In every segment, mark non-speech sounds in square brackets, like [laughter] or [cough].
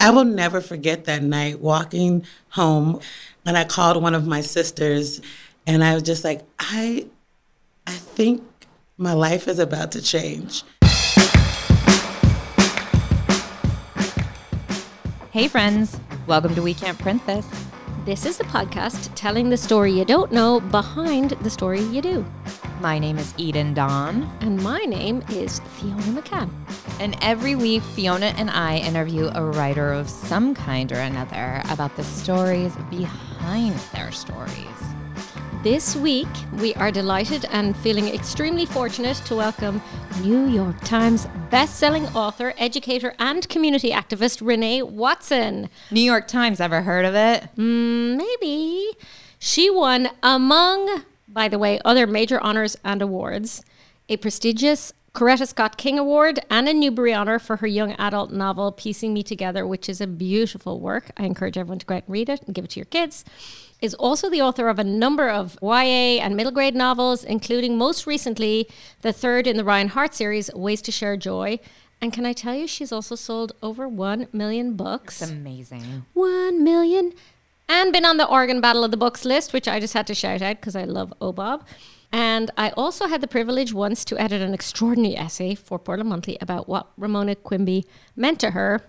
I will never forget that night walking home and I called one of my sisters and I was just like, I I think my life is about to change. Hey friends, welcome to We Can't Print This. This is the podcast telling the story you don't know behind the story you do. My name is Eden Dawn. And my name is Fiona McCann. And every week, Fiona and I interview a writer of some kind or another about the stories behind their stories. This week, we are delighted and feeling extremely fortunate to welcome New York Times best-selling author, educator, and community activist Renee Watson. New York Times, ever heard of it? Mm, maybe. She won, among, by the way, other major honors and awards, a prestigious Coretta Scott King Award and a Newbery Honor for her young adult novel, Piecing Me Together, which is a beautiful work. I encourage everyone to go out and read it and give it to your kids is also the author of a number of YA and middle grade novels, including most recently the third in the Ryan Hart series, Ways to Share Joy. And can I tell you, she's also sold over 1 million books. It's amazing. 1 million. And been on the Oregon Battle of the Books list, which I just had to shout out because I love OBOB. And I also had the privilege once to edit an extraordinary essay for Portland Monthly about what Ramona Quimby meant to her.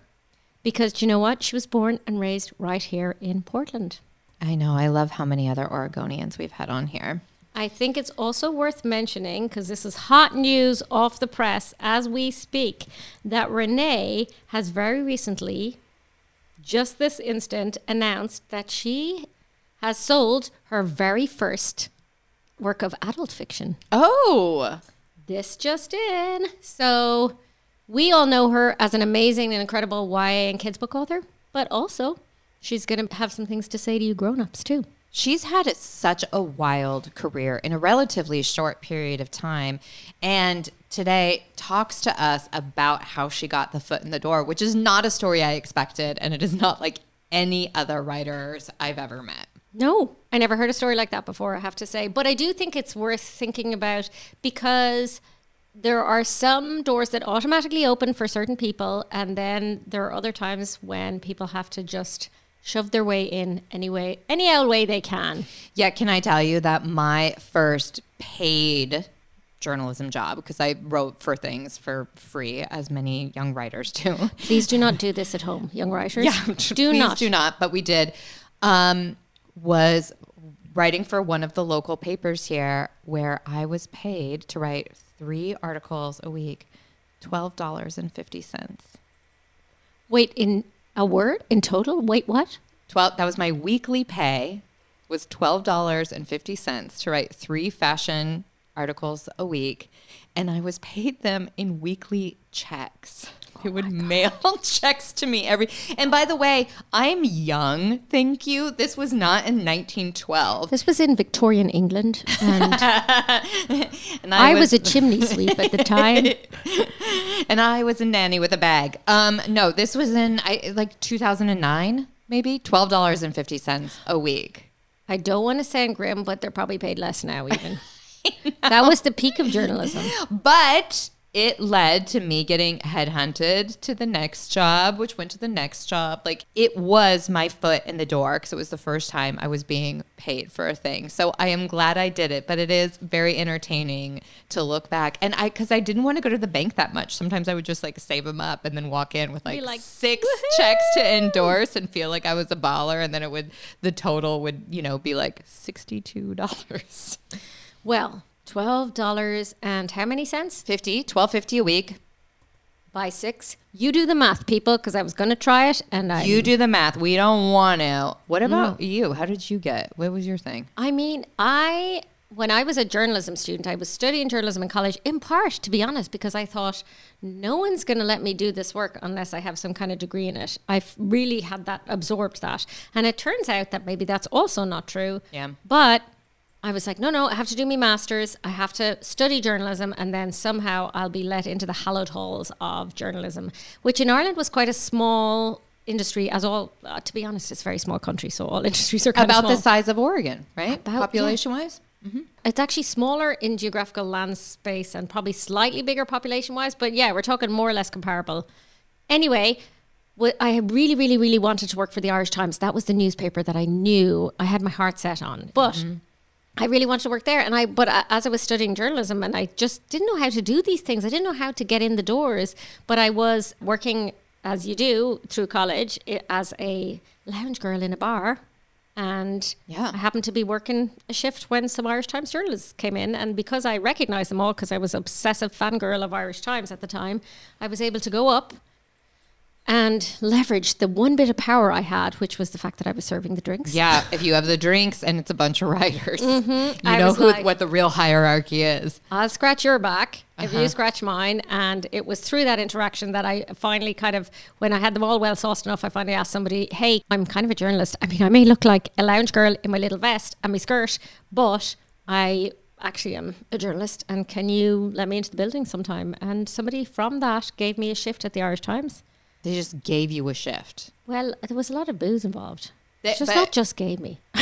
Because do you know what? She was born and raised right here in Portland. I know. I love how many other Oregonians we've had on here. I think it's also worth mentioning, because this is hot news off the press as we speak, that Renee has very recently, just this instant, announced that she has sold her very first work of adult fiction. Oh! This just in. So we all know her as an amazing and incredible YA and kids book author, but also she's going to have some things to say to you grown-ups too. She's had such a wild career in a relatively short period of time. And today talks to us about how she got the foot in the door, which is not a story I expected. And it is not like any other writers I've ever met. No, I never heard a story like that before, I have to say. But I do think it's worth thinking about because there are some doors that automatically open for certain people. And then there are other times when people have to just shove their way in anyway, any old way they can. Yeah, can I tell you that my first paid journalism job because I wrote for things for free, as many young writers do. [laughs] Please do not do this at home, young writers. Yeah, do [laughs] please not. do not. But we did. Um, was writing for one of the local papers here, where I was paid to write three articles a week, twelve dollars and fifty cents. Wait, in a word in total? Wait, what? Twelve. That was my weekly pay. Was twelve dollars and fifty cents to write three fashion articles a week, and I was paid them in weekly checks. Oh they would mail [laughs] checks to me every. And by the way, I'm young. Thank you. This was not in 1912. This was in Victorian England, and, [laughs] and I, was, a chimney sweep at the [laughs] time. and I was a nanny with a bag. Um, no, this was in I, like 2009, maybe twelve dollars and fifty cents a week. I don't want to sound grim, but they're probably paid less now, even. [laughs] that was the peak of journalism. But it led to me getting headhunted to the next job, which went to the next job. Like it was my foot in the door because it was the first time I was being paid for a thing. So I am glad I did it, but it is very entertaining to look back. And I, because I didn't want to go to the bank that much. Sometimes I would just like save them up and then walk in with like, like, six checks to endorse and feel like I was a baller. And then it would, the total would, you know, be like $62. [laughs] Well, twelve dollars and how many cents? 50, 1250 a week. By six. You do the math, people, because I was going to try it, and I. You do the math. We don't want to. What about you? How did you get? What was your thing? I mean, I when I was a journalism student, I was studying journalism in college, in part, to be honest, because I thought no one's going to let me do this work unless I have some kind of degree in it. I've really had that absorbed that, and it turns out that maybe that's also not true. Yeah. But I was like, no, no, I have to do my master's. I have to study journalism, and then somehow I'll be let into the hallowed halls of journalism, which in Ireland was quite a small industry. As all, uh, to be honest, it's a very small country, so all [laughs] industries are kind About the size of Oregon, right? About- yeah. Population wise? It's actually smaller in geographical land space and probably slightly bigger population wise, but yeah, we're talking more or less comparable. Anyway, wa- I really, really, really wanted to work for the Irish Times. That was the newspaper that I knew I had my heart set on. But I really wanted to work there, and I. But as I was studying journalism, and I just didn't know how to do these things. I didn't know how to get in the doors. But I was working as you do through college as a lounge girl in a bar. And Yeah. I happened to be working a shift when some Irish Times journalists came in. And because I recognized them all, because I was obsessive fangirl of Irish Times at the time, I was able to go up and leverage the one bit of power I had, which was the fact that I was serving the drinks. Yeah, if you have the drinks and it's a bunch of writers, mm-hmm. you I know who, like- what the real hierarchy is. I'll scratch your back if you uh-huh. scratch mine. And it was through that interaction that I finally kind of, when I had them all well sauced enough, I finally asked somebody, hey, I'm kind of a journalist. I mean, I may look like a lounge girl in my little vest and my skirt, but I actually am a journalist. And can you let me into the building sometime? And somebody from that gave me a shift at the Irish Times. They just gave you a shift. Well, there was a lot of booze involved. They- just not just gave me. [laughs]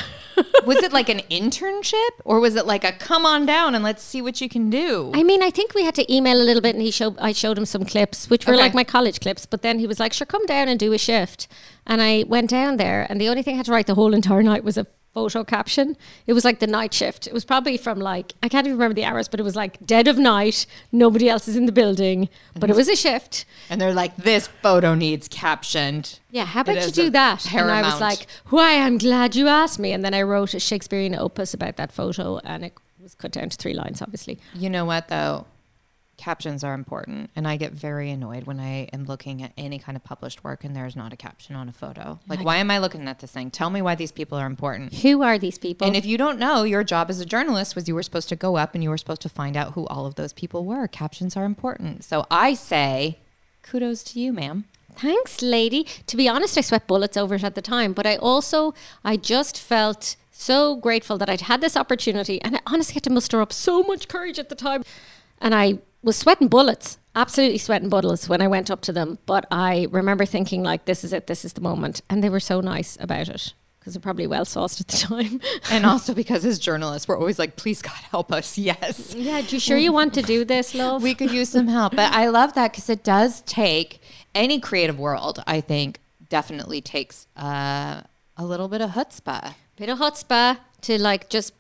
Was it like an internship or was it like a come on down and let's see what you can do? I mean, I think we had to email a little bit, and he showed. I showed him some clips, which were Okay. like my college clips. But then he was like, "Sure, come down and do a shift." And I went down there, and the only thing I had to write the whole entire [laughs] night was a photo caption. It was like the night shift. It was probably from like I can't even remember the hours, but it was like dead of night. Nobody else is in the building, but it was a shift. and they're like, this photo needs captioned. Yeah, how It about you do that? And I was like, why? I'm glad you asked me. And then I wrote a Shakespearean opus about that photo, and it was cut down to three lines, obviously. You know what though? Captions are important, and I get very annoyed when I am looking at any kind of published work and there's not a caption on a photo. Like, why am I looking at this thing? Tell me why these people are important. Who are these people? And if you don't know, your job as a journalist was you were supposed to go up and you were supposed to find out who all of those people were. Captions are important. So I say, kudos to you, ma'am. Thanks, lady. To be honest, I sweat bullets over it at the time, but I also, I just felt so grateful that I'd had this opportunity, and I honestly had to muster up so much courage at the time, and I was sweating bullets, absolutely sweating bullets when I went up to them. But I remember thinking, like, this is it, this is the moment, and they were so nice about it because they're probably well sauced at the time. And [laughs] also because as journalists, we're always like, please God help us. [laughs] Yes. yeah, Do you sure you want to do this, love? We could use some help. But I love that because it does take any creative world, I think, definitely takes uh, a little bit of chutzpah. bit of chutzpah to like just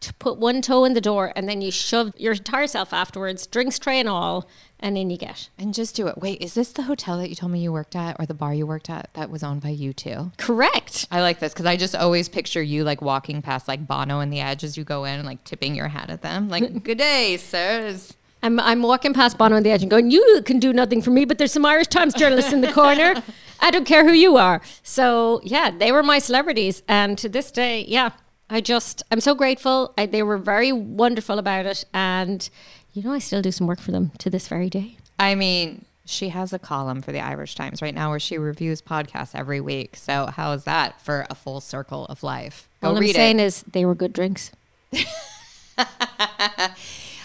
to put one toe in the door and then you shove your entire self afterwards, drinks tray and all, and in you get. And just do it. Wait, is this the hotel that you told me you worked at or the bar you worked at that was owned by U2? Correct. I like this because I just always picture you like walking past like Bono and the Edge as you go in and like tipping your hat at them. Like, good day, sirs. I'm, I'm walking past Bono on the edge and going, You can do nothing for me, but there's some Irish Times journalists in the corner. [laughs] I don't care who you are. So, yeah, they were my celebrities. And to this day, yeah, I just, I'm so grateful. I, they were very wonderful about it. And, you know, I still do some work for them to this very day. I mean, she has a column for the Irish Times right now where she reviews podcasts every week. So how is that for a full circle of life? Go All I'm read saying it. is they were good drinks. [laughs]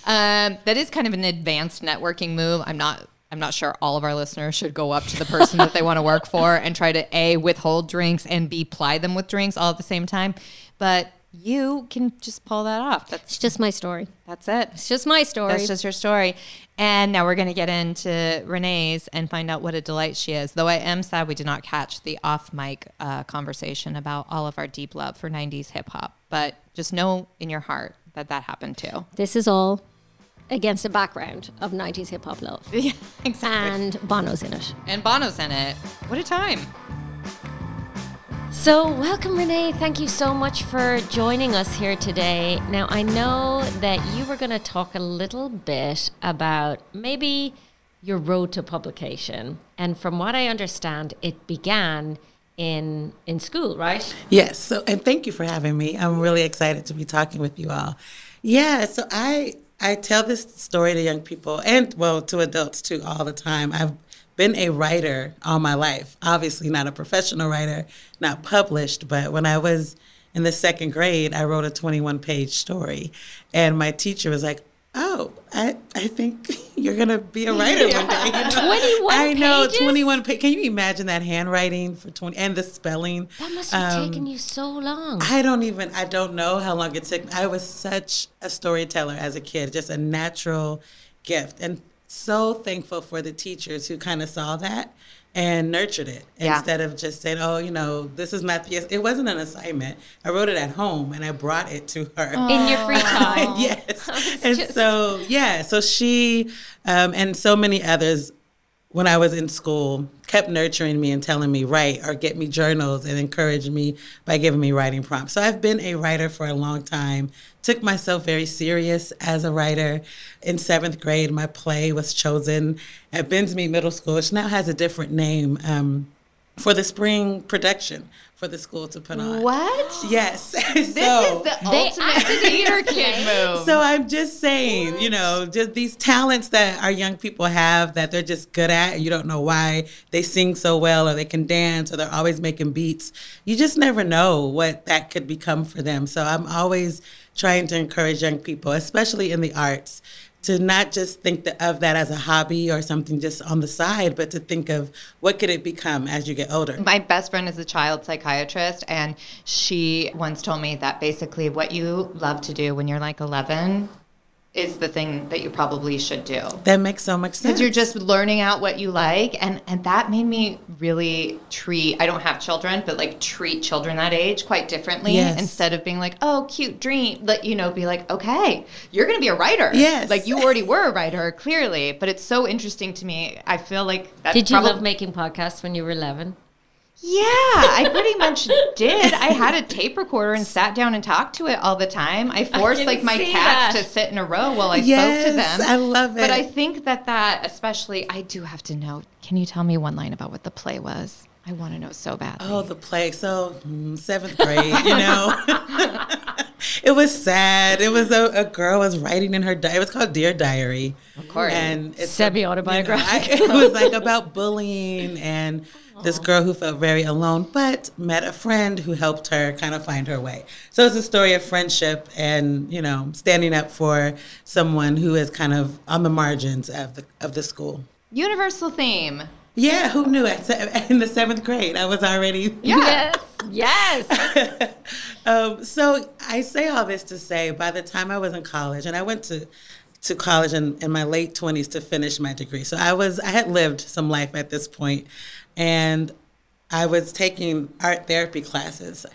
Um, that is kind of an advanced networking move. I'm not. I'm not sure all of our listeners should go up to the person that they want to work for and try to a withhold drinks and b ply them with drinks all at the same time. But you can just pull that off. That's It's just my story. that's it. It's just my story. That's just her story. And now we're going to get into Renee's and find out what a delight she is. Though I am sad we did not catch the off mic uh, conversation about all of our deep love for 90s hip hop. But just know in your heart that that happened too. This is all against a background of 90s hip hop love. [laughs] Yeah, exactly. And Bono's in it. And Bono's in it. What a time. So, welcome, Renee. Thank you so much for joining us here today. Now, I know that you were going to talk a little bit about maybe your road to publication. And from what I understand, it began in in school, right? Yes. So, and thank you for having me. I'm really excited to be talking with you all. Yeah. So I I tell this story to young people and well to adults too all the time. I've been a writer all my life. Obviously, not a professional writer, not published, but when I was in the second grade, I wrote a 21 page story, and my teacher was like. Oh, I, I think [laughs] you're gonna be a writer one day. You know? 21 I know, pages? 21 pages. Can you imagine that handwriting for 20 and the spelling? That must have Um, taken you so long. I don't even I don't know how long it took. I was such a storyteller as a kid, just a natural gift and so thankful for the teachers who kind of saw that and nurtured it Yeah. instead of just saying, "Oh, you know, this is my piece." It wasn't an assignment. I wrote it at home and I brought it to her. In your free [laughs] time. yes. [laughs] And so, yeah, so she um, and so many others when I was in school kept nurturing me and telling me write or get me journals and encouraged me by giving me writing prompts. So I've been a writer for a long time. Took myself very serious as a writer. In seventh grade, my play was chosen at Binnsmead Middle School, which now has a different name um, for the spring production for the school to put on. What? [gasps] Yes. [laughs] This so, is the ultimate theater kid [laughs] move. so I'm just saying, you know, just these talents that our young people have that they're just good at, and you don't know why they sing so well, or they can dance, or they're always making beats. You just never know what that could become for them. So I'm always trying to encourage young people, especially in the arts, to not just think of that as a hobby or something just on the side, but to think of what could it become as you get older. My best friend is a child psychiatrist, and she once told me that basically what you love to do when you're like 11 is the thing that you probably should do. That makes so much sense. Because you're just learning out what you like, and and that made me really treat. I don't have children, but like treat children that age quite differently. Yes. Instead of being like, oh, cute dream, let you know, be like, okay, you're gonna be a writer. Yes. like you already were a writer, clearly. But it's so interesting to me. I feel like that. Did you probab- love making podcasts when you were 11? Yeah, I pretty much did. I had a tape recorder and sat down and talked to it all the time. I forced didn't like my cats that. to sit in a row while I spoke to them. I love it. But. I think that that, especially, I do have to know. Can you tell me one line about what the play was? I want to know so badly. Oh, the play. So mm, seventh grade, you know, [laughs] it was sad. It was a, a girl was writing in her diary. It was called Dear Diary, Of course. and it's Semi-autobiographical. you know, it was like about bullying and this girl who felt very alone, but met a friend who helped her kind of find her way. So it's a story of friendship and you know standing up for someone who is kind of on the margins of the of the school. Universal theme. Yeah, who knew? At se- in the seventh grade, I was already. [laughs] Yes. Yes. [laughs] um, so I say all this to say, by the time I was in college, and I went to to college in, in my late twenties to finish my degree. So I was I had lived some life at this point, and I was taking art therapy classes,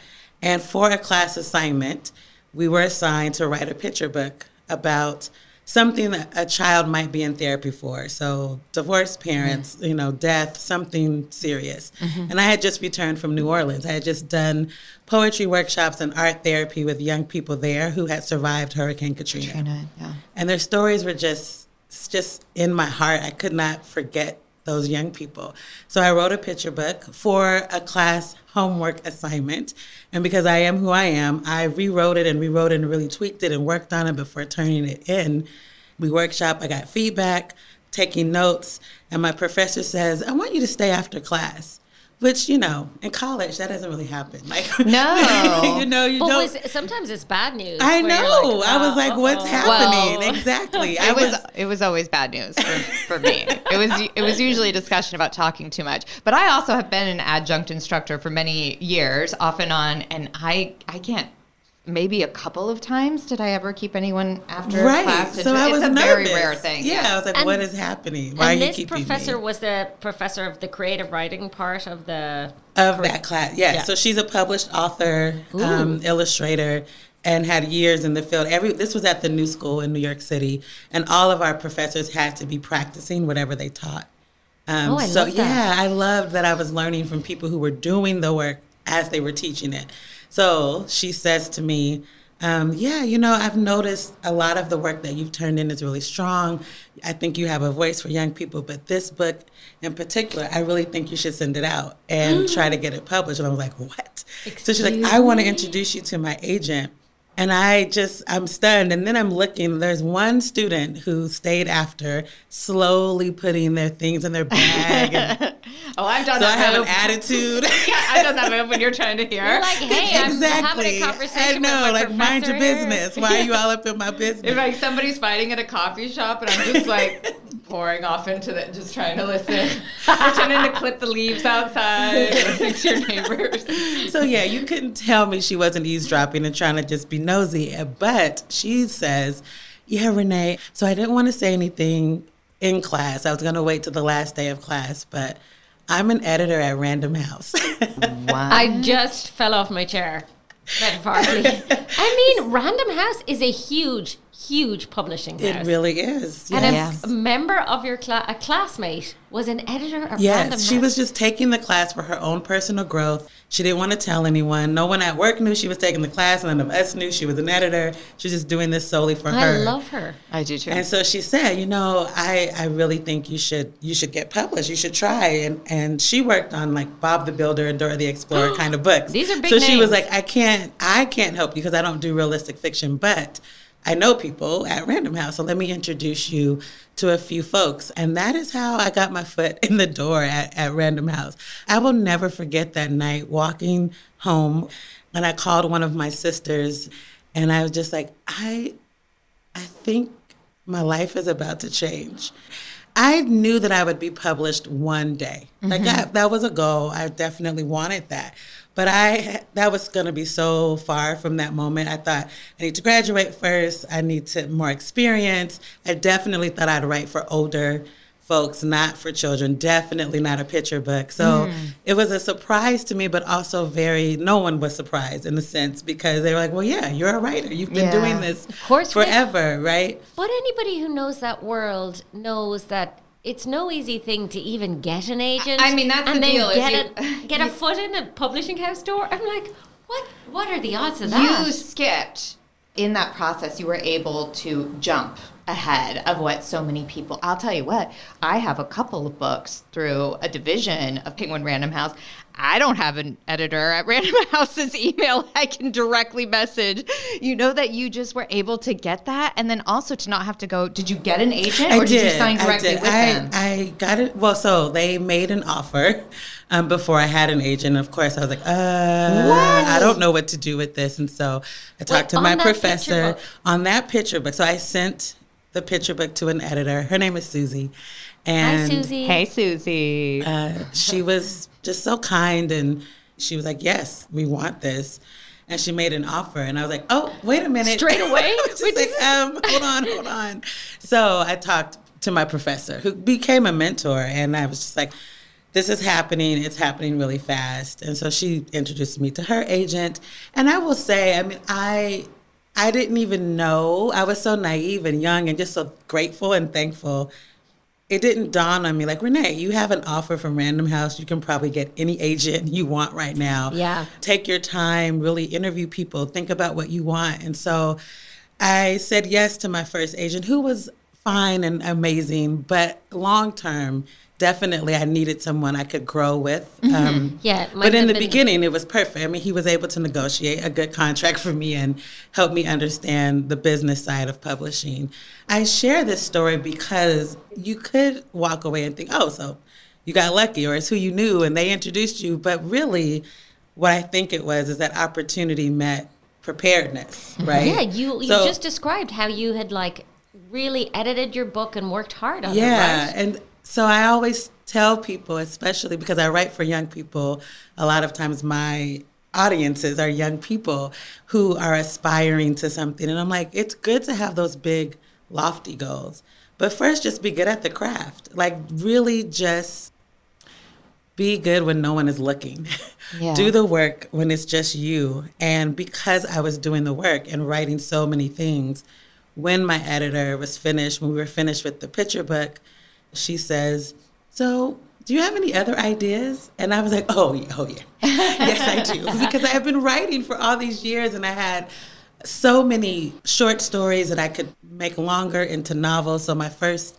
and for a class assignment, we were assigned to write a picture book about something that a child might be in therapy for. So divorced parents, you know, death, something serious. Mm-hmm. And I had just returned from New Orleans. I had just done poetry workshops and art therapy with young people there who had survived Hurricane Katrina Katrina, yeah. and their stories were just just in my heart. I could not forget those young people. So I wrote a picture book for a class homework assignment. And because I am who I am, I rewrote it and rewrote it and really tweaked it and worked on it before turning it in. We workshop, I got feedback, taking notes, and my professor says, I want you to stay after class. Which, you know, in college that doesn't really happen. Like [laughs] No. you know, you But don't was, sometimes it's bad news. I know. like, I was "Oh, like, what's uh-oh." happening? Well, exactly. [laughs] I It was it was always bad news for, for me. It was it was usually a discussion about talking too much. But I also have been an adjunct instructor for many years, off and on, and I I can't. Maybe a couple of times did I ever keep anyone after right. class? so do- I was it's a nervous. very rare thing. Yeah, I was like, And- what is happening? Why and are you this keeping professor me? was the professor of the creative writing part of the. of that class? Yeah. Yeah. So she's a published author, um, illustrator, and had years in the field. Every this was at the New School in New York City, and all of our professors had to be practicing whatever they taught. Um, Oh, I so love that. yeah, I loved that I was learning from people who were doing the work as they were teaching it. So she says to me, um, "Yeah, you know, I've noticed a lot of the work that you've turned in is really strong. I think you have a voice for young people, but this book in particular, I really think you should send it out and try to get it published." And I was like, "What?" so she's like, "I want to introduce you to my agent." And I just, I'm stunned. And then I'm looking, there's one student who stayed after, slowly putting their things in their bag. And [laughs] Oh, I've done so I that have an attitude. [laughs] yeah, I've done that move when you're trying to hear. You're like, hey, I'm having exactly. a conversation I know, with my like, mind your here." business. Why are you all up in my [laughs] business? If like somebody's fighting at a coffee shop and I'm just like pouring off into the, just trying to listen, [laughs] pretending to clip the leaves outside, [laughs] listening to your neighbors. so yeah, you couldn't tell me she wasn't eavesdropping and trying to just be nosy. Eh, but she says, "Yeah, Renee." So I didn't want to say anything in class. I was going to wait till the last day of class, but I'm an editor at Random House. Wow. I just fell off my chair, metaphorically. [laughs] I mean, Random House is a huge, huge publishing house. it really is. and a, a member of your class, a classmate, was an editor of Random Yes, she was just taking the class for her own personal growth. She didn't want to tell anyone. No one at work knew she was taking the class. None of us knew she was an editor. She was just doing this solely for I her. I love her. I do too. And so she said, you know, I, I really think you should you should get published. You should try. And and she worked on like Bob the Builder and Dora the Explorer [gasps] kind of books. These are big So she was like, I can't I can't help you because I don't do realistic fiction, but I know people at Random House, so let me introduce you to a few folks. And that is how I got my foot in the door at, at Random House. I will never forget that night walking home and I called one of my sisters and I was just like, I I think my life is about to change. I knew that I would be published one day. Like mm-hmm. I, that was a goal. I definitely wanted that. But I that was going to be so far from that moment. I thought I need to graduate first. I need to more experience. I definitely thought I'd write for older folks, not for children. Definitely not a picture book. So mm. it was a surprise to me, but also very. No one was surprised in a sense because they were like, "Well, yeah, you're a writer. You've been Yeah. doing this course we- forever, right?" But anybody who knows that world knows that it's no easy thing to even get an agent. I mean, that's and the then deal, is Get, you- a, get a [laughs] foot in a publishing house door. I'm like, what? What are the odds of that? you skipped in that process you were able to jump ahead of what so many people i'll tell you what i have a couple of books through a division of penguin random house i don't have an editor at random [laughs] house's email i can directly message you know that you just were able to get that and then also to not have to go did you get an agent or did, you sign I directly did. with I, them I got it. Well, so they made an offer um, before I had an agent. Of course, I was like, uh, I don't know what to do with this. And so I talked to my professor on that picture book. So I sent the picture book to an editor. Her name is Susie. Hi, Susie. hey susie uh, she was just so kind and she was like, Yes, we want this. And she made an offer, and I was like, "Oh, wait a minute!" Straight away? [laughs] I was just like, um, hold on, hold on. So I talked to my professor, who became a mentor, and I was just like, "This is happening. It's happening really fast." And so she introduced me to her agent, and I will say, I mean, I I didn't even know. I was so naive and young, and just so grateful and thankful it didn't dawn on me like renee you have an offer from random house you can probably get any agent you want right now Yeah. take your time really interview people think about what you want and so i said yes to my first agent who was fine and amazing but long term definitely i needed someone i could grow with um, Yeah, but in the beginning it was perfect. I mean he was able to negotiate a good contract for me and help me understand the business side of publishing. I share this story because you could walk away and think oh so you got lucky or it's who you knew and they introduced you. But really what i think it was is that opportunity met preparedness [laughs] right? Yeah, you you So- just described how you had like really edited your book and worked hard on yeah it, right? and so i always tell people especially because i write for young people a lot of times my audiences are young people who are aspiring to something and i'm like it's good to have those big lofty goals but first just be good at the craft like really just be good when no one is looking. [laughs] Yeah. Do the work when it's just you. And because I was doing the work and writing so many things, when my editor was finished, when we were finished with the picture book, she says, So, do you have any other ideas? And I was like, Oh, oh, yeah. [laughs] yes, I do. [laughs] Because I have been writing for all these years and I had so many short stories that I could make longer into novels. So, my first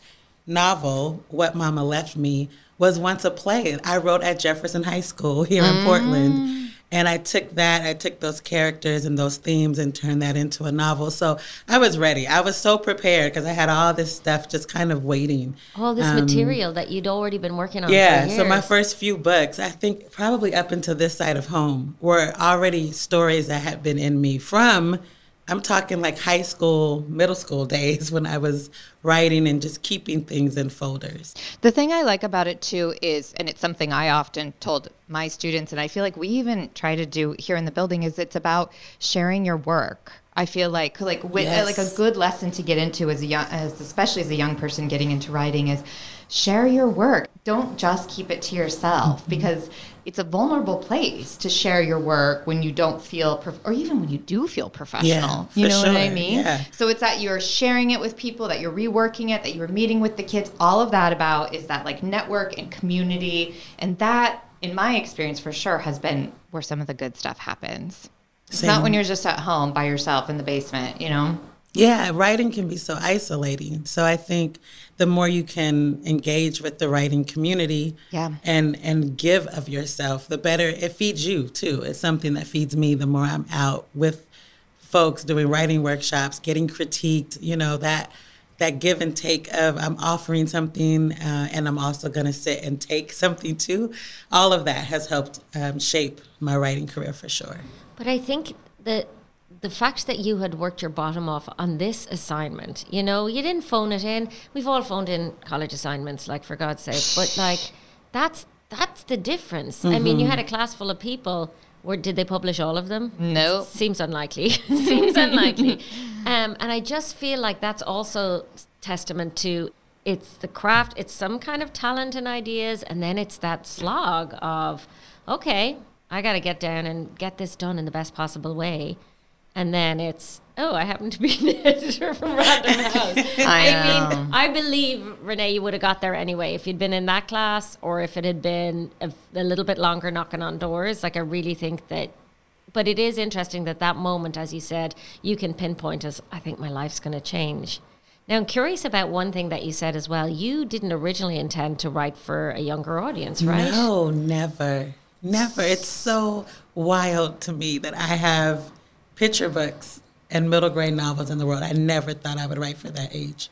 novel, What Mama Left Me, was once a play. I wrote at Jefferson High School here in Portland. Mm. And I took that, I took those characters and those themes and turned that into a novel. So I was ready. I was so prepared because I had all this stuff just kind of waiting. All this Um, material that you'd already been working on. Yeah, so my first few books, I think probably up until this side of home, were already stories that had been in me from, I'm talking like high school, middle school days when I was writing and just keeping things in folders. The thing I like about it too is, and it's something I often told my students, and I feel like we even try to do here in the building, is it's about sharing your work. I feel like like with, Yes. like a good lesson to get into as a young, as especially as a young person getting into writing is share your work. Don't just keep it to yourself Mm-hmm. because it's a vulnerable place to share your work when you don't feel, prof- or even when you do feel professional. you for know what I mean? yeah. So it's that you're sharing it with people, that you're reworking it, that you're meeting with the kids. All of that about is that like network and community. And that, in my experience, for sure, has been where some of the good stuff happens. It's not when you're just at home by yourself in the basement, you know? Yeah, writing can be so isolating. So I think the more you can engage with the writing community Yeah. and and give of yourself, the better it feeds you too. It's something that feeds me the more I'm out with folks doing writing workshops, getting critiqued, you know, that that give and take of I'm offering something uh, and I'm also going to sit and take [laughs] something too. All of that has helped um, shape my writing career for sure. But I think that the fact that you had worked your bottom off on this assignment, you know, you didn't phone it in. We've all phoned in college assignments, like for God's sake. But like, that's that's the difference. I mean, you had a class full of people. Where did they publish all of them? Nope. Seems unlikely. [laughs] Seems unlikely. Um, and I just feel like that's also testament to it's the craft. It's some kind of talent and ideas, and then it's that slog of, okay, I got to get down and get this done in the best possible way. And then it's, oh, I happen to be [laughs] an editor from Random [laughs] House. I mean, I believe, Renee, you would have got there anyway if you'd been in that class or if it had been a, a little bit longer knocking on doors. Like, I really think that, but it is interesting that that moment, as you said, you can pinpoint as, I think my life's going to change. Now, I'm curious about one thing that you said as well. You didn't originally intend to write for a younger audience, right? No, never. Never. It's so wild to me that I have picture books and middle grade novels in the world. I never thought I would write for that age.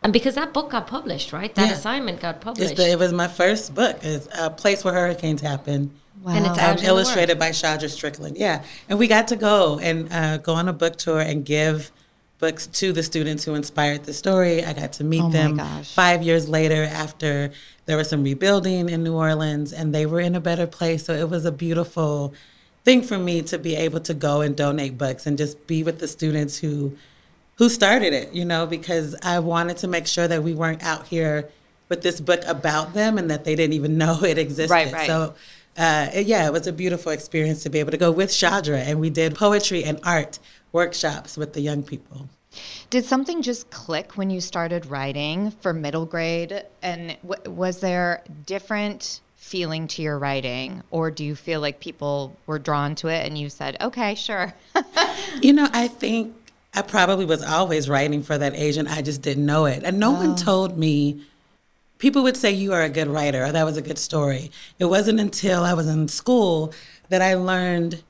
And because that book got published, right? That Yeah. assignment got published. The, it was my first book. It's a place where hurricanes happen. Wow. And it's Um, illustrated by Shadra Strickland. Yeah, and we got to go and uh, go on a book tour and give books to the students who inspired the story. I got to meet Oh them gosh. five years later after there was some rebuilding in New Orleans, and they were in a better place. So it was a beautiful thing for me to be able to go and donate books and just be with the students who who started it, you know, because I wanted to make sure that we weren't out here with this book about them and that they didn't even [laughs] know it existed. Right, right. So, uh, it- yeah, it was a beautiful experience to be able to go with Shadra, and we did poetry and art workshops with the young people. Did something just click when you started writing for middle grade? And w- was there different feeling to your writing, or do you feel like people were drawn to it and you said, "Okay, sure"? [laughs] You know, I think I probably was always writing for that agent I just didn't know it. And no one oh. told me. People would say you are a good writer or that was a good story. It wasn't until I was in school that I learned,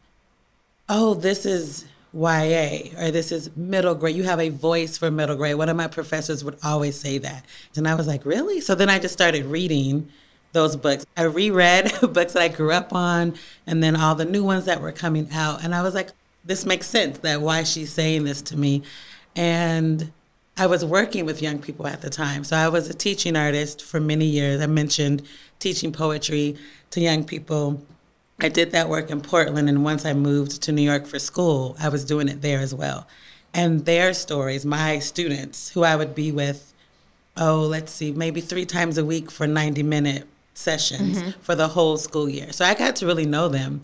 oh, this is YA or this is middle grade. You have a voice for middle grade. One of my professors would always say that. And I was like, really? So then I just started reading those books. I reread [laughs] books that I grew up on and then all the new ones that were coming out. And I was like, this makes sense that why she's saying this to me. And I was working with young people at the time. So I was a teaching artist for many years. I mentioned teaching poetry to young people. I did that work in Portland, and once I moved to New York for school, I was doing it there as well. And their stories, my students, who I would be with, oh, let's see, maybe three times a week for 90 minute sessions mm-hmm. for the whole school year. So I got to really know them.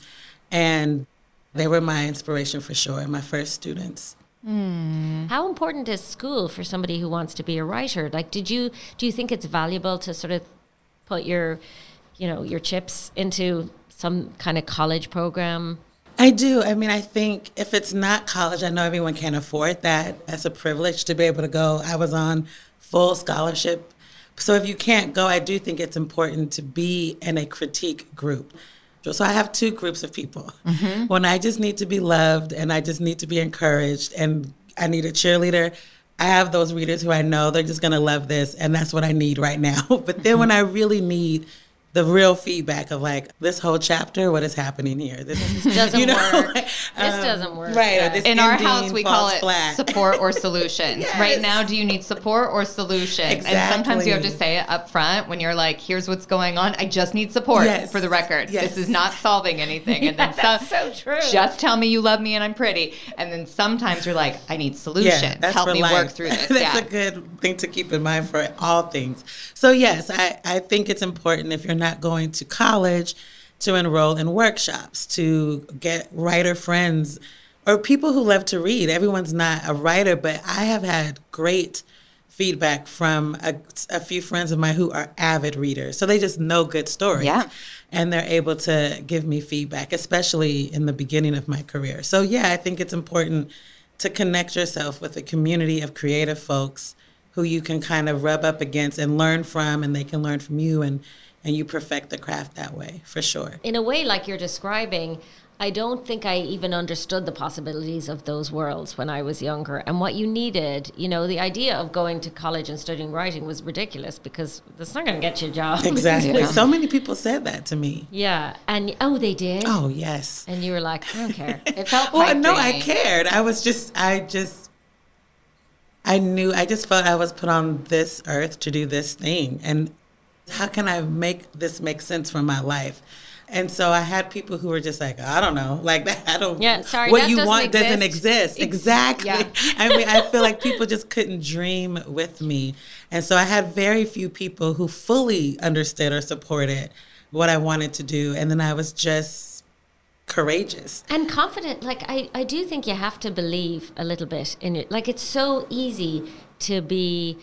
And they were my inspiration for sure, my first students. Hmm. How important is school for somebody who wants to be a writer? Like, did you do you think it's valuable to sort of put your, you know, your chips into some kind of college program? I do. I mean, I think if it's not college, I know everyone can't afford that. That's a privilege to be able to go. I was on full scholarship. So if you can't go, I do think it's important to be in a critique group. So I have two groups of people. Mm-hmm. When I just need to be loved and I just need to be encouraged and I need a cheerleader, I have those readers who I know they're just going to love this and that's what I need right now. [laughs] but then mm-hmm. when I really need the real feedback of like this whole chapter, what is happening here? This [laughs] doesn't you know, work. [laughs] like, This um, doesn't work. Right. Yeah. In our house, we call it flat. support or [laughs] solutions. Right now, do you need support or solutions? And sometimes you have to say it up front when you're like, here's what's going on. I just need support Yes. for the record. Yes. This is not solving anything. And then that's some- so true. Just tell me you love me and I'm pretty. And then sometimes you're like, I need solutions. Yeah, that's Help me life. work through this. that's yeah. a good thing to keep in mind for all things. So yes, I, I think it's important if you're not going to college to enroll in workshops, to get writer friends or people who love to read. Everyone's not a writer, but I have had great feedback from a, a few friends of mine who are avid readers. So they just know good stories. Yeah. And they're able to give me feedback, especially in the beginning of my career. So, yeah, I think it's important to connect yourself with a community of creative folks who you can kind of rub up against and learn from, and they can learn from you, and, and you perfect the craft that way, for sure. in a way like you're describing i don't think i even understood the possibilities of those worlds when i was younger and what you needed you know the idea of going to college and studying writing was ridiculous because that's not going to get you a job [laughs] Exactly. Yeah. So many people said that to me. yeah and oh they did Oh, yes. and you were like i don't care [laughs] It felt Well, no, I cared. I was just, I just, I knew, I just felt I was put on this earth to do this thing. And how can I make this make sense for my life? And so I had people who were just like, I don't know, [laughs] like that. I don't. Yeah, sorry, What you doesn't want doesn't exist. exist. Ex- exactly. yeah. [laughs] I mean, I feel like people just couldn't dream with me, and so I had very few people who fully understood or supported what I wanted to do, and then I was just courageous. and confident like I, I do think you have to believe a little bit in it like it's so easy to be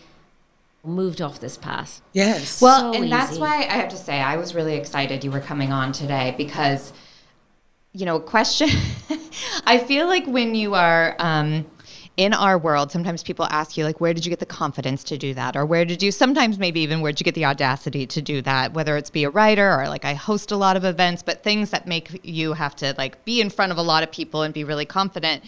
moved off this path Yes. Well, So and that's why I have to say I was really excited you were coming on today because, you know, question. [laughs] I feel like when you are um, in our world, sometimes people ask you like, where did you get the confidence to do that, or where did you? Sometimes maybe even where did you get the audacity to do that? Whether it's be a writer or like I host a lot of events, but things that make you have to like be in front of a lot of people and be really confident.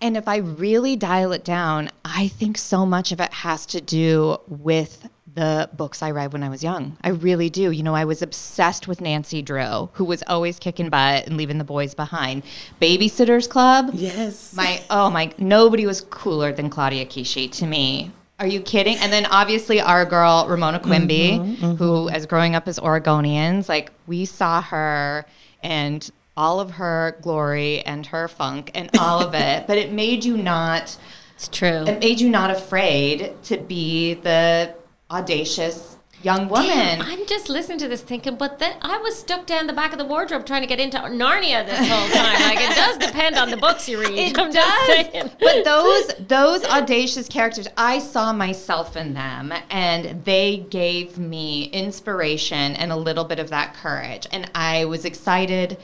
And if I really dial it down, I think so much of it has to do with the books I read when I was young. I really do. You know, I was obsessed with Nancy Drew, who was always kicking butt and leaving the boys behind. Babysitters Club. yes. My oh my nobody was cooler than Claudia Kishi to me. Are you kidding? And then obviously our girl Ramona Quimby, mm-hmm, mm-hmm. who as growing up as Oregonians, like we saw her and all of her glory and her funk and all of it, but it made you not it's true it made you not afraid to be the audacious young woman. Damn, I'm just listening to this thinking, but then I was stuck down the back of the wardrobe trying to get into Narnia this whole time. Like it does depend on the books you read. It I'm does. But those those audacious characters, I saw myself in them and they gave me inspiration and a little bit of that courage. And I was excited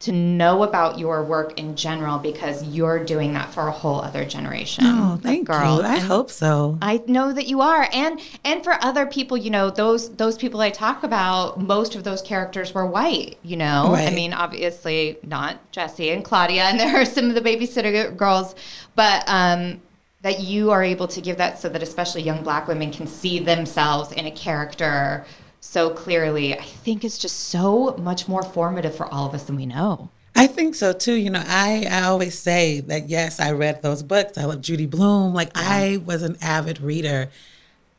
to know about your work in general because you're doing that for a whole other generation. Oh, thank girls. you. I And hope so. I know that you are, and and for other people, you know, those those people I talk about, most of those characters were white. You know, I mean, obviously not Jessi and Claudia, and [laughs] there are some of the babysitter girls, but um, that you are able to give that so that especially young Black women can see themselves in a character so clearly. I think it's just so much more formative for all of us than we know. I think so too. You know, I, I always say that yes, I read those books. I love Judy Blume. Like I was an avid reader.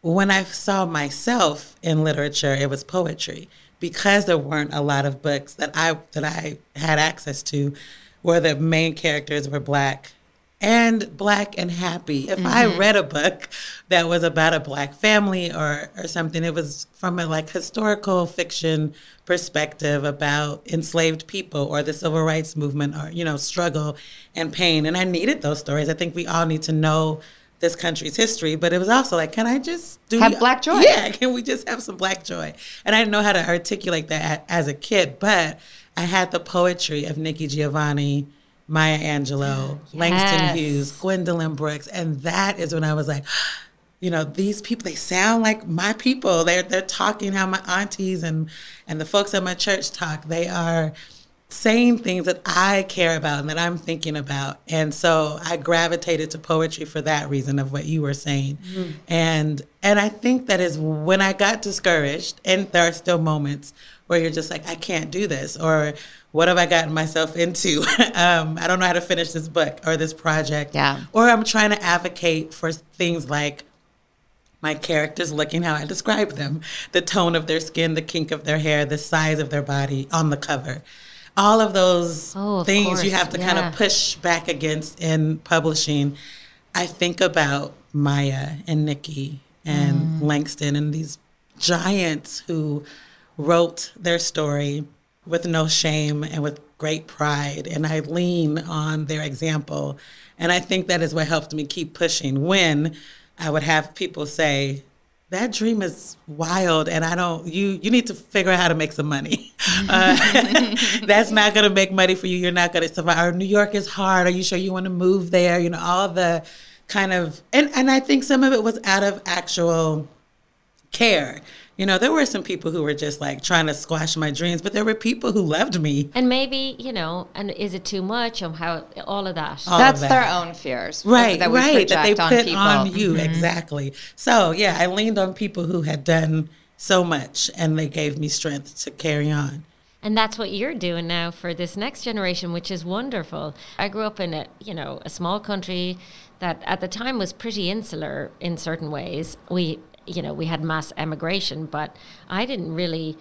When I saw myself in literature, it was poetry because there weren't a lot of books that I that I had access to where the main characters were black and black and happy. If I mm-hmm. read a book that was about a black family or or something, it was from a like historical fiction perspective about enslaved people or the civil rights movement or you know struggle and pain. And I needed those stories. I think we all need to know this country's history, but it was also like, can I just do Have black joy. Yeah, [laughs] can we just have some black joy? And I didn't know how to articulate that as a kid, but I had the poetry of Nikki Giovanni, Maya Angelou, [gasps] Langston Hughes, Gwendolyn Brooks, and that is when I was like, [gasps] you know, these people they sound like my people. They're they're talking how my aunties and and the folks at my church talk. They are saying things that I care about and that I'm thinking about. And so I gravitated to poetry for that reason of what you were saying. Mm. And and I think that is when I got discouraged and there are still moments where you're just like I can't do this or what have I gotten myself into? [laughs] um, I don't know how to finish this book or this project. Yeah. Or I'm trying to advocate for things like my characters looking how I describe them, the tone of their skin, the kink of their hair, the size of their body on the cover all of those oh, of things course. you have to yeah. kind of push back against in publishing. I think about Maya and Nikki and mm. Langston and these giants who wrote their story with no shame and with great pride. And I lean on their example. And I think that is what helped me keep pushing when I would have people say, that dream is wild and i don't you you need to figure out how to make some money. [laughs] Uh, [laughs] that's not going to make money for you. You're not going to survive. Or new york is hard. Are you sure you want to move there? You know all the kind of and and i think some of it was out of actual care you know, there were some people who were just like trying to squash my dreams, but there were people who loved me. And maybe, you know, and is it too much? And how all of that. All That's of that. their own fears. Right, that right. That they put on, on you. Mm-hmm. Exactly. So, yeah, I leaned on people who had done so much and they gave me strength to carry on. And that's what you're doing now for this next generation, which is wonderful. I grew up in a, you know, a small country that at the time was pretty insular in certain ways. We you know, we had mass emigration, but I didn't really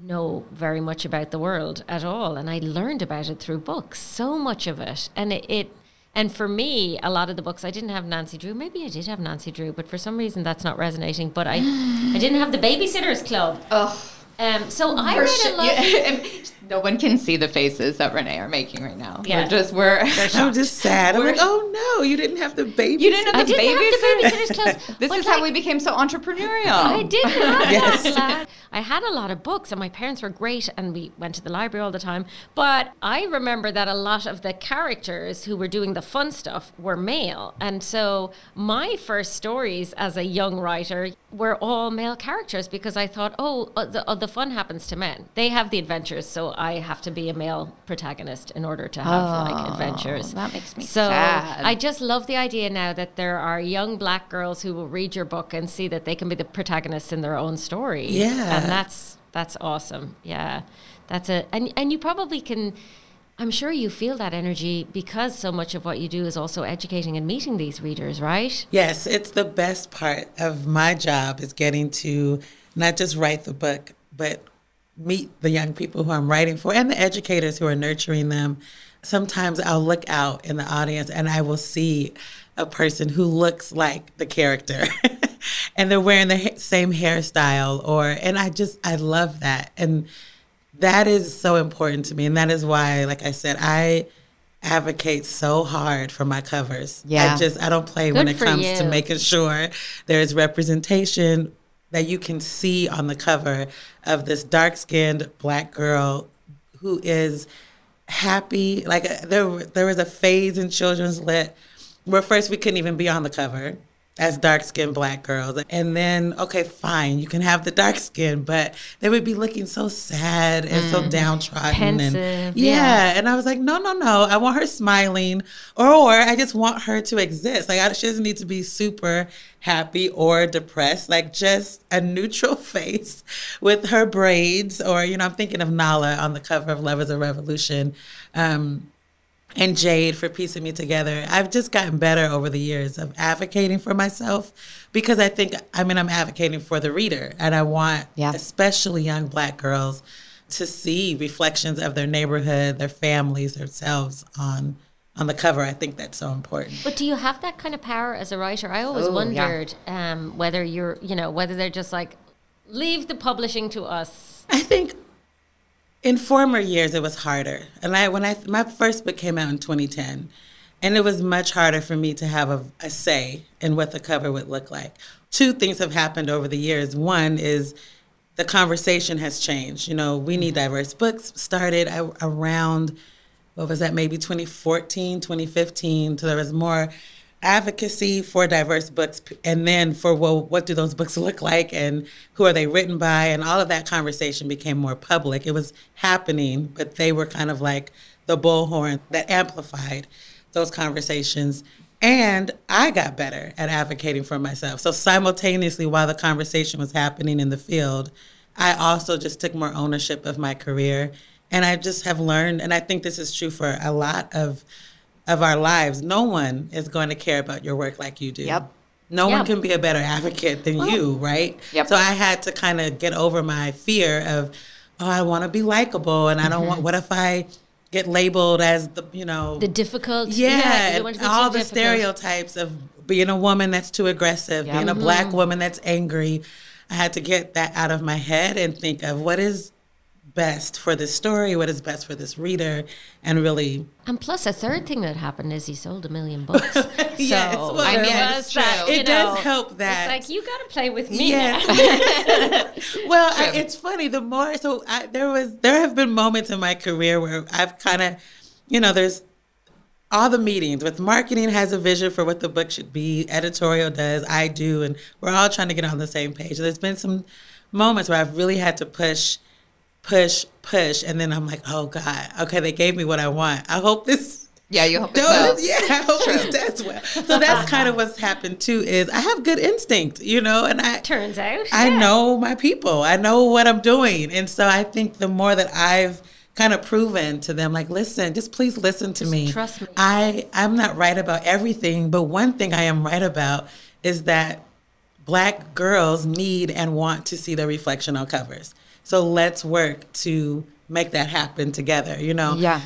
know very much about the world at all. And I learned about it through books, so much of it. And it, it and for me, a lot of the books I didn't have Nancy Drew. Maybe I did have Nancy Drew, but for some reason that's not resonating. But I, I didn't have the Babysitters Club. Oh. Um, so I read a lot. Yeah, [laughs] no one can see the faces that Renee are making right now. Yeah. We're just we're. I'm [laughs] just sad. I'm like, oh no, you didn't have the baby. You didn't have the babysitters. Club. [laughs] this is how we became so entrepreneurial. I did have [laughs] yes. that. I had a lot of books, and my parents were great, and we went to the library all the time. But I remember that a lot of the characters who were doing the fun stuff were male, and so my first stories as a young writer were all male characters because I thought, oh, uh, the, uh, the fun happens to men. They have the adventures, so I have to be a male protagonist in order to have oh, like adventures. That makes me so sad. I just love the idea now that there are young black girls who will read your book and see that they can be the protagonists in their own story. Yeah, and that's that's awesome. Yeah, that's a and and you probably can. I'm sure you feel that energy because so much of what you do is also educating and meeting these readers, right? Yes, it's the best part of my job is getting to not just write the book, but meet the young people who I'm writing for and the educators who are nurturing them. Sometimes I'll look out in the audience and I will see a person who looks like the character [laughs] and they're wearing the same hairstyle or and I just I love that and that is so important to me and that is why like I said I advocate so hard for my covers. Yeah. I just I don't play Good when it comes you. to making sure there's representation that you can see on the cover of this dark skinned black girl who is happy. Like uh, there, there was a phase in children's lit where first we couldn't even be on the cover as dark skinned black girls. And then, okay, fine, you can have the dark skin, but they would be looking so sad and mm. so downtrodden. Pensive, and yeah. yeah. And I was like, no, no, no. I want her smiling or I just want her to exist. Like I, she doesn't need to be super happy or depressed, like just a neutral [laughs] face with her braids. Or, you know, I'm thinking of Nala on the cover of Love is a Revolution. Um, and Jade for piecing me together. I've just gotten better over the years of advocating for myself because I think, I mean, I'm advocating for the reader and I want, yeah. especially young black girls, to see reflections of their neighborhood, their families, themselves on on the cover. I think that's so important. But do you have that kind of power as a writer? I always Ooh, wondered yeah. um, whether you're, you know, whether they're just like, leave the publishing to us. I think in former years it was harder. And i when i my first book came out in 2010 and it was much harder for me to have a, a, say in what the cover would look like. Two things have happened over the years. One is the conversation has changed. You know we need mm-hmm. diverse books. Started around what was that maybe 2014 2015 so there was more advocacy for diverse books and then for well what do those books [laughs] look like and who are they written by and all of that conversation became more public. It was happening but they were kind of like the bullhorn that amplified those conversations. And i got better at advocating for myself. So simultaneously while the conversation was happening in the field i also just took more ownership of my career. And i just have learned and i think this is true for a lot of of our lives, no one is going to care about your work like you do. Yep. No Yep. one can be a better advocate than you, right? Yep. So I had to kind of get over my fear of, oh, I want to be likable, and I don't want. Mm-hmm. What if I get labeled as the, you know, The difficult. yeah, you don't and want to be all the difficult. stereotypes of being a woman that's too aggressive, Yeah. being a black mm-hmm. woman that's angry. I had to get that out of my head and think of what is best for this story, what is best for this reader, and really And plus, a third thing that happened is he sold a million books. [laughs] so Yes, well, I mean, that's that, It does know, help that. It's like you got to play with me. Now. [laughs] well, I, it's funny. The more so, I, there was there have been moments in my career where I've kind of, you know, there's all the meetings with marketing has a vision for what the book should be. Editorial does, I do, and we're all trying to get on the same page. There's been some moments where I've really had to push, push, push, and then I'm like, oh God, okay, they gave me what I want. I hope this Yeah, you hope it does. does. Yeah, I hope this does well. So that's kind of what's happened too. Is I have good instinct, you know, and I Turns out. I yeah. know my people. I know what I'm doing. And so I think the more that I've kind of proven to them, like, listen, just please listen to me. trust me. I, I'm not right about everything, but one thing I am right about is that black girls need and want to see their reflection on covers. So let's work to make that happen together, you know? Yeah.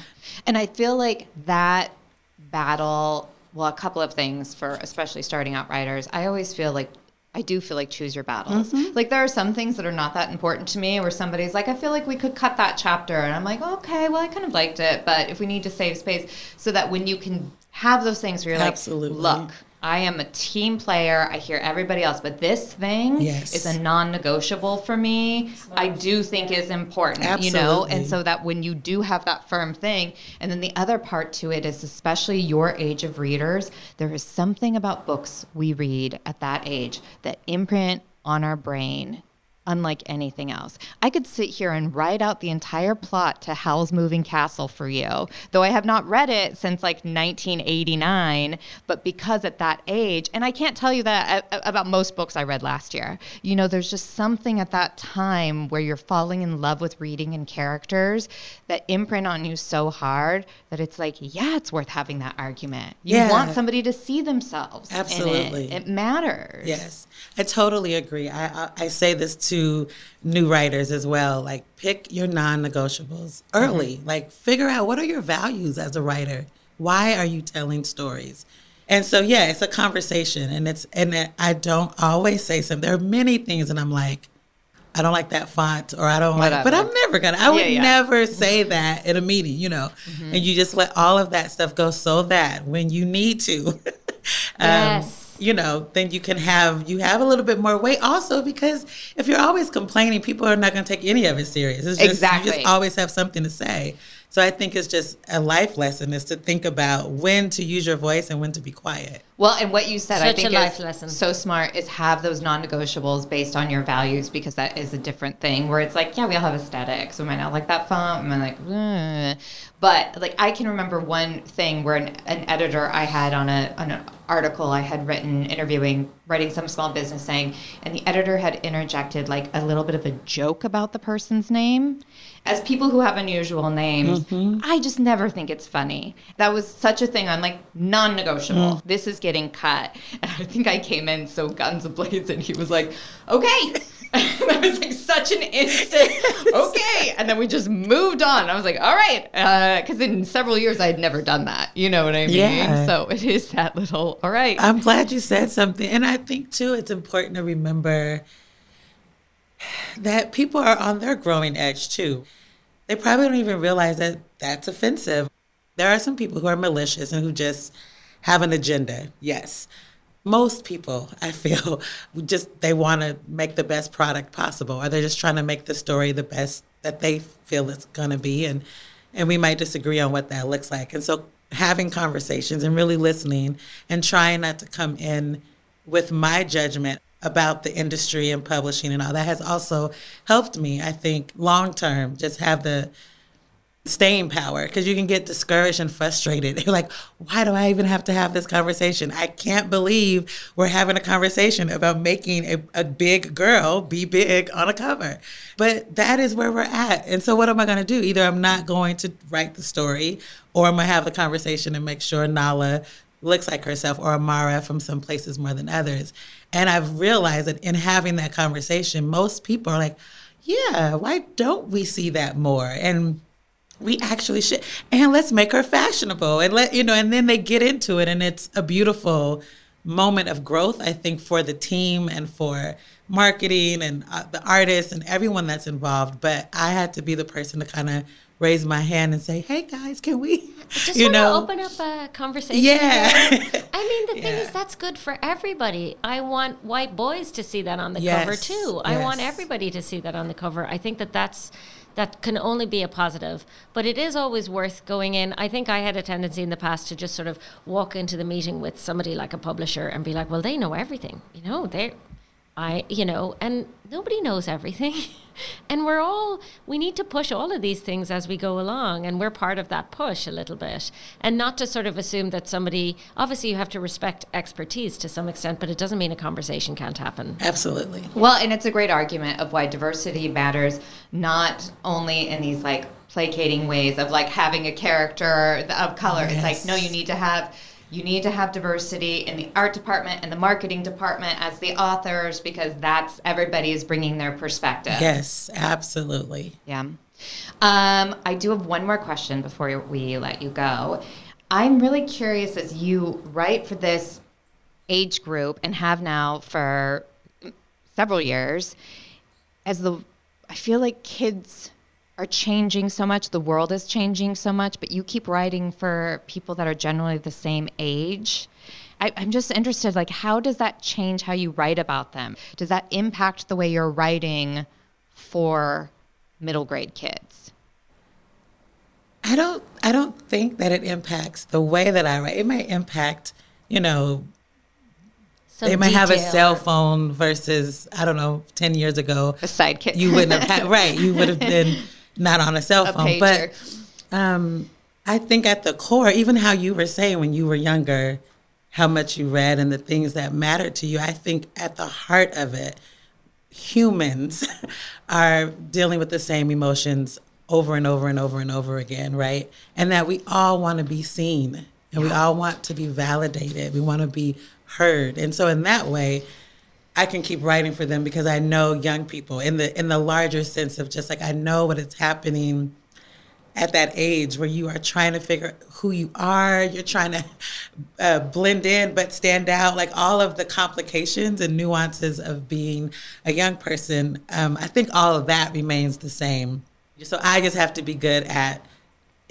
And I feel like that battle, well, a couple of things for especially starting out writers. I always feel like I do feel like choose your battles. Mm-hmm. Like there are some things that are not that important to me where somebody's like, I feel like we could cut that chapter. And I'm like, okay, well, I kind of liked it. But if we need to save space so that when you can have those things where you're Absolutely. like, look, I am a team player. I hear everybody else, but this thing Yes. is a non-negotiable for me. I do think is important, you know, and so that when you do have that firm thing, and then the other part to it is especially your age of readers, there is something about books we read at that age that imprint on our brain. Unlike anything else, I could sit here and write out the entire plot to Howl's Moving Castle for you, though I have not read it since like 1989. But because at that age, and I can't tell you that uh, uh, about most books I read last year, you know, there's just something at that time where you're falling in love with reading and characters that imprint on you so hard that it's like, yeah, it's worth having that argument. You Yeah. want somebody to see themselves. in it. Absolutely. it. matters. Yes, I totally agree. I, I I say this to new writers as well. Like, pick your non-negotiables early. Mm-hmm. Like, figure out what are your values as a writer. Why are you telling stories? And so, yeah, it's a conversation, and it's and I don't always say something. There are many things, and I'm like, I don't like that font, or I don't like. But I'm never gonna. I would Yeah, yeah. never mm-hmm. say that in a meeting, you know. Mm-hmm. And you just let all of that stuff go, so that when you need to, [laughs] um, Yes. You know, then you can have you have a little bit more weight. Also, because if you're always complaining, people are not going to take any of it serious. It's just, You just always have something to say. So I think it's just a life lesson is to think about when to use your voice and when to be quiet. Well, and what you said, I Such a think life is lesson. so smart is have those non-negotiables based on your values because that is a different thing. Where it's like, yeah, we all have aesthetics. We might not like that font. We might like, "Eh." but like I can remember one thing where an, an editor I had on a on an article I had written interviewing writing some small business saying, and the editor had interjected like a little bit of a joke about the person's name. As people who have unusual names, I just never think it's funny. That was such a thing. I'm like non-negotiable. This is getting cut. And I think I came in so guns ablaze, and he was like, "Okay." [laughs] And that was like such an instant, [laughs] okay. And then we just moved on. I was like, all right. Uh, because in several years, I had never done that. You know what I mean? Yeah. So it is that little, all right. I'm glad you said something. And I think, too, it's important to remember that people are on their growing edge, too. They probably don't even realize that that's offensive. There are some people who are malicious and who just have an agenda. Yes. Most people, I feel, [laughs] just they want to make the best product possible, or they're just trying to make the story the best that they feel it's going to be. And and we might disagree on what that looks like. And so having conversations and really listening and trying not to come in with my judgment about the industry and publishing and all that has also helped me i think long term just have the staying power because you can get discouraged and frustrated. [laughs] You're like, why do I even have to have this conversation? I can't believe we're having a conversation about making a, a big girl be big on a cover. But that is where we're at. And so, what am I going to do? Either I'm not going to write the story or I'm going to have the conversation and make sure Nala looks like herself or Amara from some places more than others. And I've realized that in having that conversation, most people are like, yeah, why don't we see that more? And we actually should and let's make her fashionable and let you know and then they get into it and it's a beautiful moment of growth i think for the team and for marketing and uh, the artists and everyone that's involved. But i had to be the person to kind of raise my hand and say hey guys can we just you know? open up a conversation yeah. [laughs] i mean the thing yeah. is that's good for everybody. I want white boys to see that on the yes. cover too. Yes. i want everybody to see that on the cover. I think that that's that can only be a positive. But it is always worth going in. I think I had a tendency in the past to just sort of walk into the meeting with somebody like a publisher and be like, well, they know everything. You know, they I, you know, and nobody knows everything. [laughs] and we're all, we need to push all of these things as we go along. And we're part of that push a little bit. And not to sort of assume that somebody, obviously, you have to respect expertise to some extent, but it doesn't mean a conversation can't happen. Absolutely. Well, and it's a great argument of why diversity matters, not only in these like placating ways of like having a character of color. Yes. It's like, no, you need to have you need to have diversity in the art department and the marketing department as the authors because that's everybody is bringing their perspective. Yes, absolutely. Yeah. Um, I do have one more question before we let you go. I'm really curious as you write for this age group and have now for several years, as the I feel like kids are changing so much, the world is changing so much, but you keep writing for people that are generally the same age. I, am just interested, like, how does that change how you write about them? Does that impact the way you're writing for middle grade kids? I don't I don't think that it impacts the way that I write. It might impact, you know, Some they might have a cell phone versus I don't know, ten years ago. A sidekick. You wouldn't have had [laughs] right. You would have been not on a cell phone. A but um, I think at the core, even how you were saying when you were younger, how much you read and the things that mattered to you, I think at the heart of it, humans [laughs] are dealing with the same emotions over and over and over and over again, right? And that we all want to be seen and we all want to be validated. We want to be heard. And so in that way, I can keep writing for them because I know young people in the in the larger sense of just like I know what is happening at that age where you are trying to figure who you are, you're trying to uh, blend in but stand out, like all of the complications and nuances of being a young person. Um, I think all of that remains the same. So I just have to be good at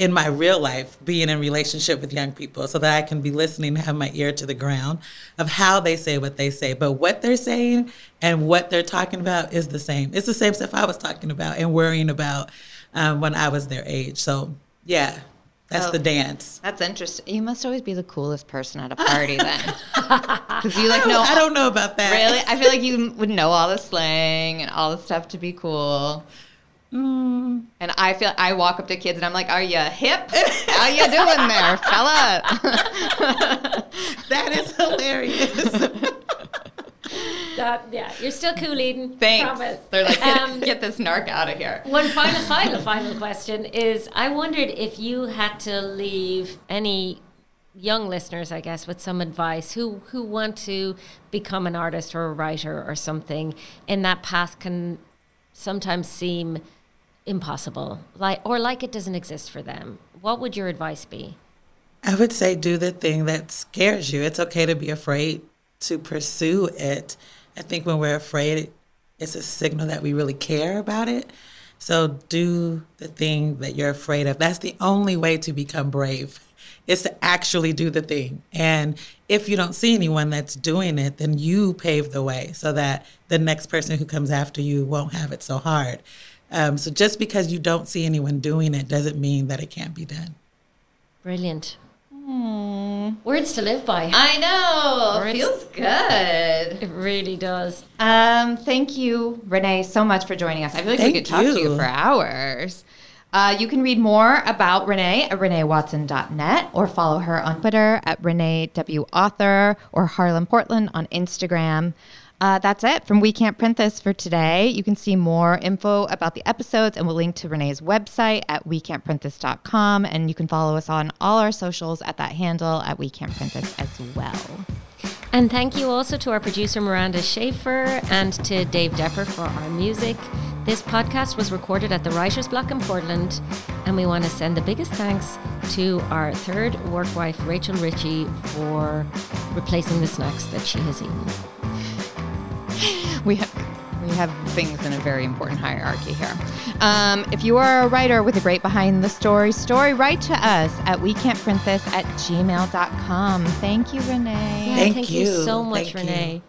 in my real life being in relationship with young people so that I can be listening and have my ear to the ground of how they say what they say. But what they're saying and what they're talking about is the same. It's the same stuff I was talking about and worrying about um, when I was their age. So, yeah. That's oh, the dance. That's interesting. You must always be the coolest person at a [laughs] party then, because you like know. I don't know about that. Really, I feel like you would know all the slang and all the stuff to be cool. Mm. And I feel I walk up to kids and I'm like, "Are you hip? [laughs] How you doing there, fella?" [laughs] that is hilarious. [laughs] that, yeah, you're still cool, Eden. Thanks. Promise. They're like, get, um, get this narc out of here. One final, final, final question is: I wondered if you had to leave any young listeners, I guess, with some advice who who want to become an artist or a writer or something, and that path can sometimes seem impossible, like or like it doesn't exist for them. What would your advice be? I would say do the thing that scares you. It's okay to be afraid to pursue it. I think when we're afraid, it's a signal that we really care about it. So do the thing that you're afraid of. That's the only way to become brave is to actually do the thing. And if you don't see anyone that's doing it, then you pave the way so that the next person who comes after you won't have it so hard. Um, so just because you don't see anyone doing it doesn't mean that it can't be done. Brilliant. Words to live by. I know. Words- Feels good. It really does. Um, thank you, Renee, so much for joining us. I feel like we could talk to you you. for hours. Uh, you can read more about Renee at reneewatson.net or follow her on Twitter at Renee W. Author or Harlem Portland on Instagram. Uh, that's it from We Can't Print This for today. You can see more info about the episodes and we'll link to Renee's website at wecan'tprintthis.com. And you can follow us on all our socials at that handle at We Can't Print This as well. And thank you also to our producer Miranda Shafer and to Dave Depper for our music. This podcast was recorded at the Writers Block in Portland, and we want to send the biggest thanks to our third work wife, Rachel Ritchie, for replacing the snacks that she has eaten. We have we have things in a very important hierarchy here. Um, if you are a writer with a great behind the story story, write to us at we can't print this at gmail.com. Thank you, Renee. Yeah, Thank thank you you. so much, Thank you. Renee.